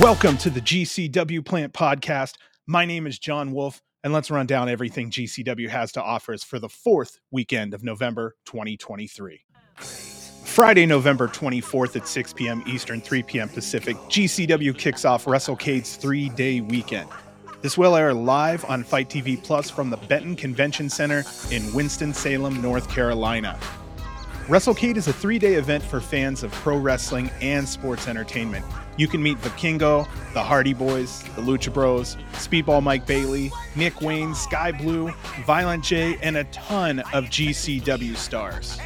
Welcome to the GCW Plant Podcast. My name is John Wolf, and let's run down everything GCW has to offer us for the fourth weekend of November 2023. Friday, November 24th at 6 p.m. Eastern, 3 p.m. Pacific, GCW kicks off WrestleCade's three day weekend. This will air live on FITE TV Plus from the Benton Convention Center in Winston-Salem, North Carolina. WrestleCade is a three day event for fans of pro wrestling and sports entertainment. You can meet Vikingo, the Hardy Boys, the Lucha Bros, Speedball Mike Bailey, Nick Wayne, Skye Blue, Violent J, and a ton of GCW stars.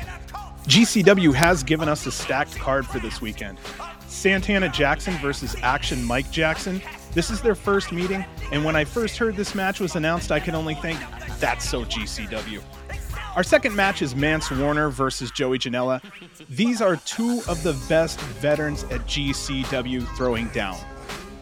GCW has given us a stacked card for this weekend. Santana Jackson versus Action Mike Jackson. This is their first meeting, and when I first heard this match was announced, I could only think, that's so GCW. Our second match is Mance Warner versus Joey Janela. These are two of the best veterans at GCW throwing down.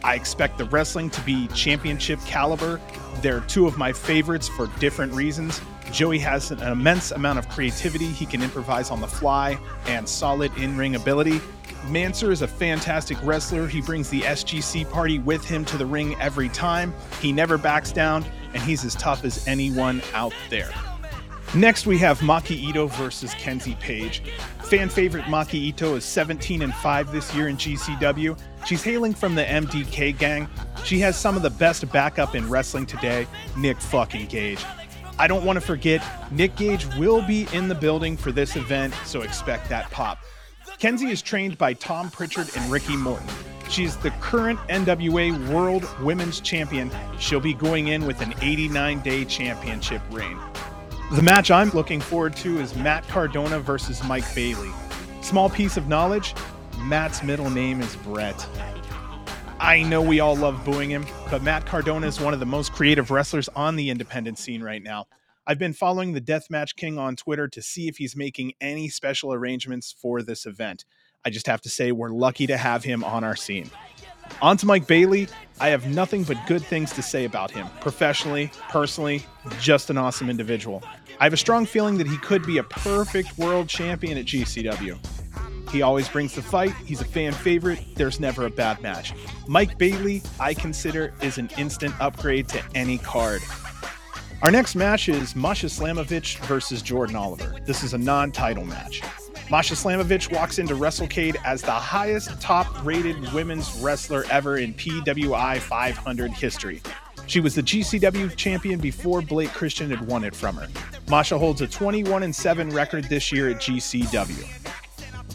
I expect the wrestling to be championship caliber. They're two of my favorites for different reasons. Joey has an immense amount of creativity. He can improvise on the fly and solid in ring ability. Manser is a fantastic wrestler. He brings the SGC party with him to the ring every time. He never backs down, and he's as tough as anyone out there. Next, we have Maki Ito versus Kenzie Paige. Fan favorite Maki Ito is 17 and 5 this year in GCW. She's hailing from the MDK gang. She has some of the best backup in wrestling today, Nick fucking Gage. I don't want to forget, Nick Gage will be in the building for this event, so expect that pop. Kenzie is trained by Tom Prichard and Ricky Morton. She's the current NWA World Women's Champion. She'll be going in with an 89 day championship reign. The match I'm looking forward to is Matt Cardona versus Mike Bailey. Small piece of knowledge Matt's middle name is Brett. I know we all love booing him, but Matt Cardona is one of the most creative wrestlers on the independent scene right now. I've been following the Deathmatch King on Twitter to see if he's making any special arrangements for this event. I just have to say, we're lucky to have him on our scene. On to Mike Bailey. I have nothing but good things to say about him. Professionally, personally, just an awesome individual. I have a strong feeling that he could be a perfect world champion at GCW. He always brings the fight. He's a fan favorite. There's never a bad match. Mike Bailey, I consider, is an instant upgrade to any card. Our next match is Masha Slamovich versus Jordan Oliver. This is a non title match. Masha Slamovich walks into WrestleCade as the highest top rated women's wrestler ever in PWI 500 history. She was the GCW champion before Blake Christian had won it from her. Masha holds a 21 7 record this year at GCW.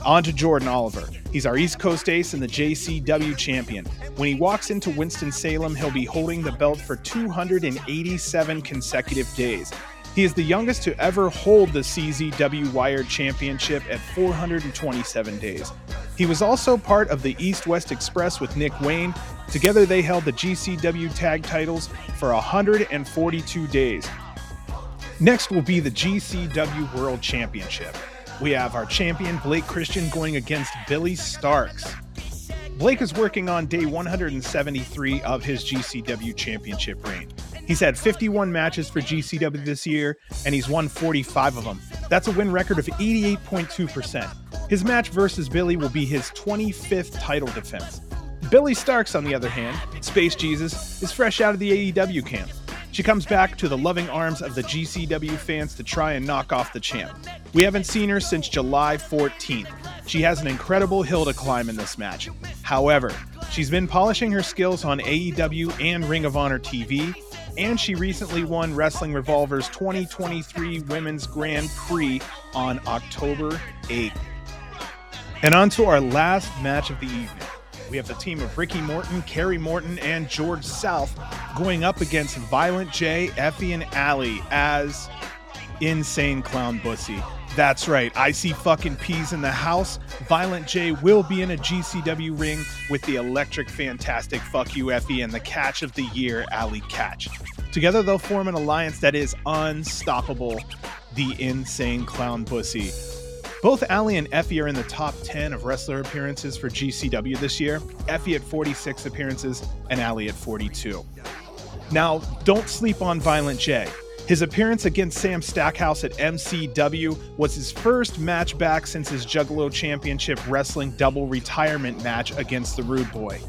On to Jordan Oliver. He's our East Coast ace and the JCW champion. When he walks into Winston-Salem, he'll be holding the belt for 287 consecutive days. He is the youngest to ever hold the CZW Wired Championship at 427 days. He was also part of the East West Express with Nick Wayne. Together, they held the GCW tag titles for 142 days. Next will be the GCW World Championship. We have our champion Blake Christian going against Billie Starkz. Blake is working on day 173 of his GCW championship reign. He's had 51 matches for GCW this year, and he's won 45 of them. That's a win record of 88.2%. His match versus Billie will be his 25th title defense. Billie Starkz, on the other hand, Space Jesus, is fresh out of the AEW camp. She comes back to the loving arms of the GCW fans to try and knock off the champ. We haven't seen her since July 14th. She has an incredible hill to climb in this match. However, she's been polishing her skills on AEW and Ring of Honor TV, and she recently won Wrestling Revolver's 2023 Women's Grand Prix on October 8th. And on to our last match of the evening. We have the team of Ricky Morton, Kerry Morton, and George South going up against Violent J, Effy, and Allie as Insane Clown Bussy. That's right. I see fucking peas in the house. Violent J will be in a GCW ring with the electric, fantastic fuck you Effy and the catch of the year, Allie Katch. Together, they'll form an alliance that is unstoppable. The Insane Clown pussy. Both Allie and Effy are in the top 10 of wrestler appearances for GCW this year. Effy at 46 appearances and Allie at 42. Now, don't sleep on Violent J. His appearance against Sam Stackhouse at MCW was his first match back since his Juggalo Championship Wrestling double retirement match against the Rude Boy.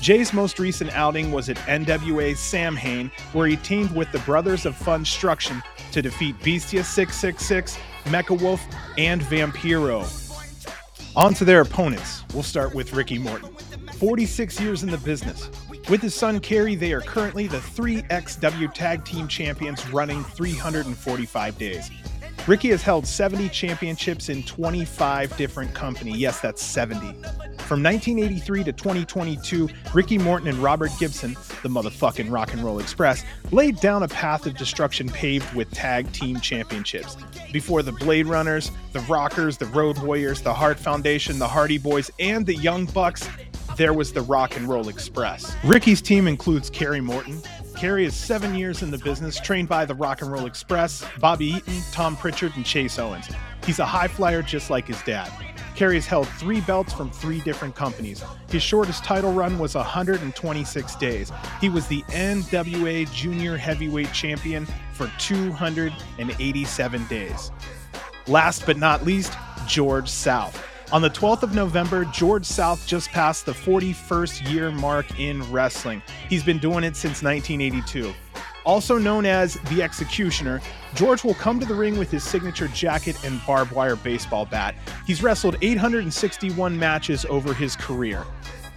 Jay's most recent outing was at NWA Samhain, where he teamed with the Brothers of Funstruction to defeat Bestia 666, Mecha Wolf, and Vampiro. On to their opponents. We'll start with Ricky Morton. 46 years in the business. With his son Kerry, they are currently the 3XW Tag Team Champions running 345 days. Ricky has held 70 championships in 25 different companies. Yes, that's 70. From 1983 to 2022, Ricky Morton and Robert Gibson, the motherfucking Rock and Roll Express, laid down a path of destruction paved with tag team championships. Before the Blade Runners, the Rockers, the Road Warriors, the Hart Foundation, the Hardy Boys, and the Young Bucks, there was the Rock and Roll Express. Ricky's team includes Kerry Morton. Kerry is seven years in the business, trained by the Rock and Roll Express, Bobby Eaton, Tom Prichard, and Chase Owens. He's a high flyer just like his dad. Kerry has held three belts from three different companies. His shortest title run was 126 days. He was the NWA Junior Heavyweight Champion for 287 days. Last but not least, George South. On the 12th of November, George South just passed the 41st year mark in wrestling. He's been doing it since 1982. Also known as the Executioner, George will come to the ring with his signature jacket and barbed wire baseball bat. He's wrestled 861 matches over his career.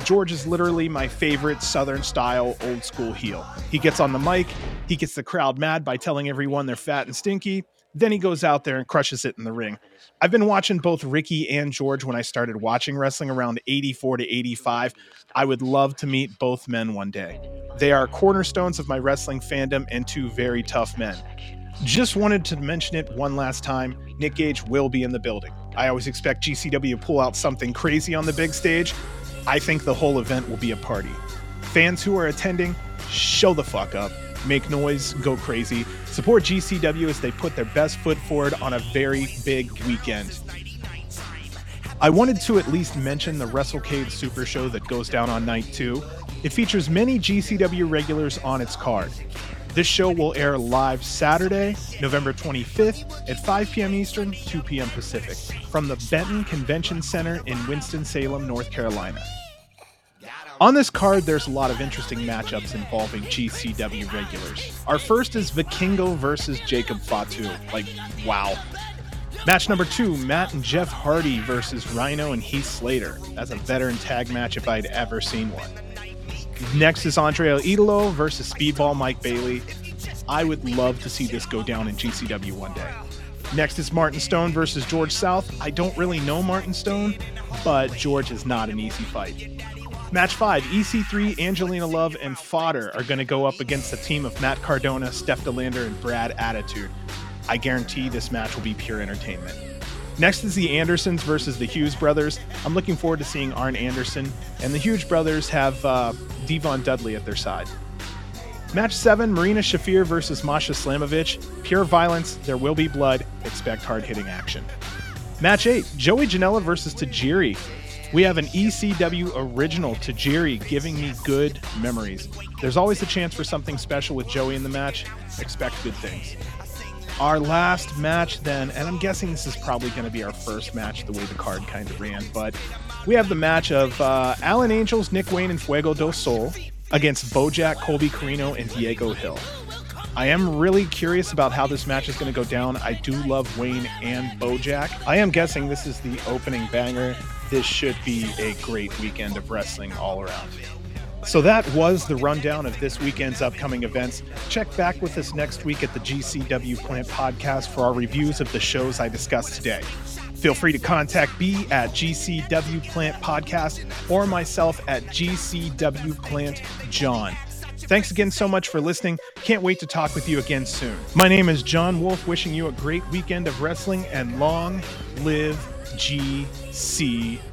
George is literally my favorite Southern style old school heel. He gets on the mic, he gets the crowd mad by telling everyone they're fat and stinky, then he goes out there and crushes it in the ring. I've been watching both Ricky and George when I started watching wrestling around 84 to 85. I would love to meet both men one day. They are cornerstones of my wrestling fandom and two very tough men. Just wanted to mention it one last time Nick Gage will be in the building. I always expect GCW to pull out something crazy on the big stage. I think the whole event will be a party. Fans who are attending, show the fuck up make noise, go crazy. Support GCW as they put their best foot forward on a very big weekend. I wanted to at least mention the WrestleCade Super Show that goes down on night two. It features many GCW regulars on its card. This show will air live Saturday, November 25th at 5 p.m. Eastern, 2 p.m. Pacific, from the Benton Convention Center in Winston-Salem, North Carolina. On this card, there's a lot of interesting matchups involving GCW regulars. Our first is Vikingo versus Jacob Fatu. Like, wow. Match number two, Matt and Jeff Hardy versus Rhino and Heath Slater. That's a veteran tag match if I'd ever seen one. Next is Andre Idolo versus Speedball Mike Bailey. I would love to see this go down in GCW one day. Next is Martin Stone versus George South. I don't really know Martin Stone, but George is not an easy fight. Match five EC3, Angelina Love, and Fodder are going to go up against the team of Matt Cardona, Steph DeLander, and Brad Attitude. I guarantee this match will be pure entertainment. Next is the Andersons versus the Hughes brothers. I'm looking forward to seeing Arn Anderson, and the Hughes brothers have uh, Devon Dudley at their side. Match 7 Marina Shafir versus Masha Slamovich. Pure violence, there will be blood. Expect hard hitting action. Match 8 Joey Janela versus Tajiri. We have an ECW original Tajiri giving me good memories. There's always a chance for something special with Joey in the match. Expect good things. Our last match, then, and I'm guessing this is probably going to be our first match the way the card kind of ran, but we have the match of uh, Alan Angels, Nick Wayne, and Fuego del Sol against Bojack, Colby Corino, and Diego Hill. I am really curious about how this match is going to go down. I do love Wayne and Bojack. I am guessing this is the opening banger this should be a great weekend of wrestling all around. So that was the rundown of this weekend's upcoming events. Check back with us next week at the GCW Plant Podcast for our reviews of the shows I discussed today. Feel free to contact B at GCW Plant Podcast or myself at GCW Plant John. Thanks again so much for listening. Can't wait to talk with you again soon. My name is John Wolf, wishing you a great weekend of wrestling and long live GCW.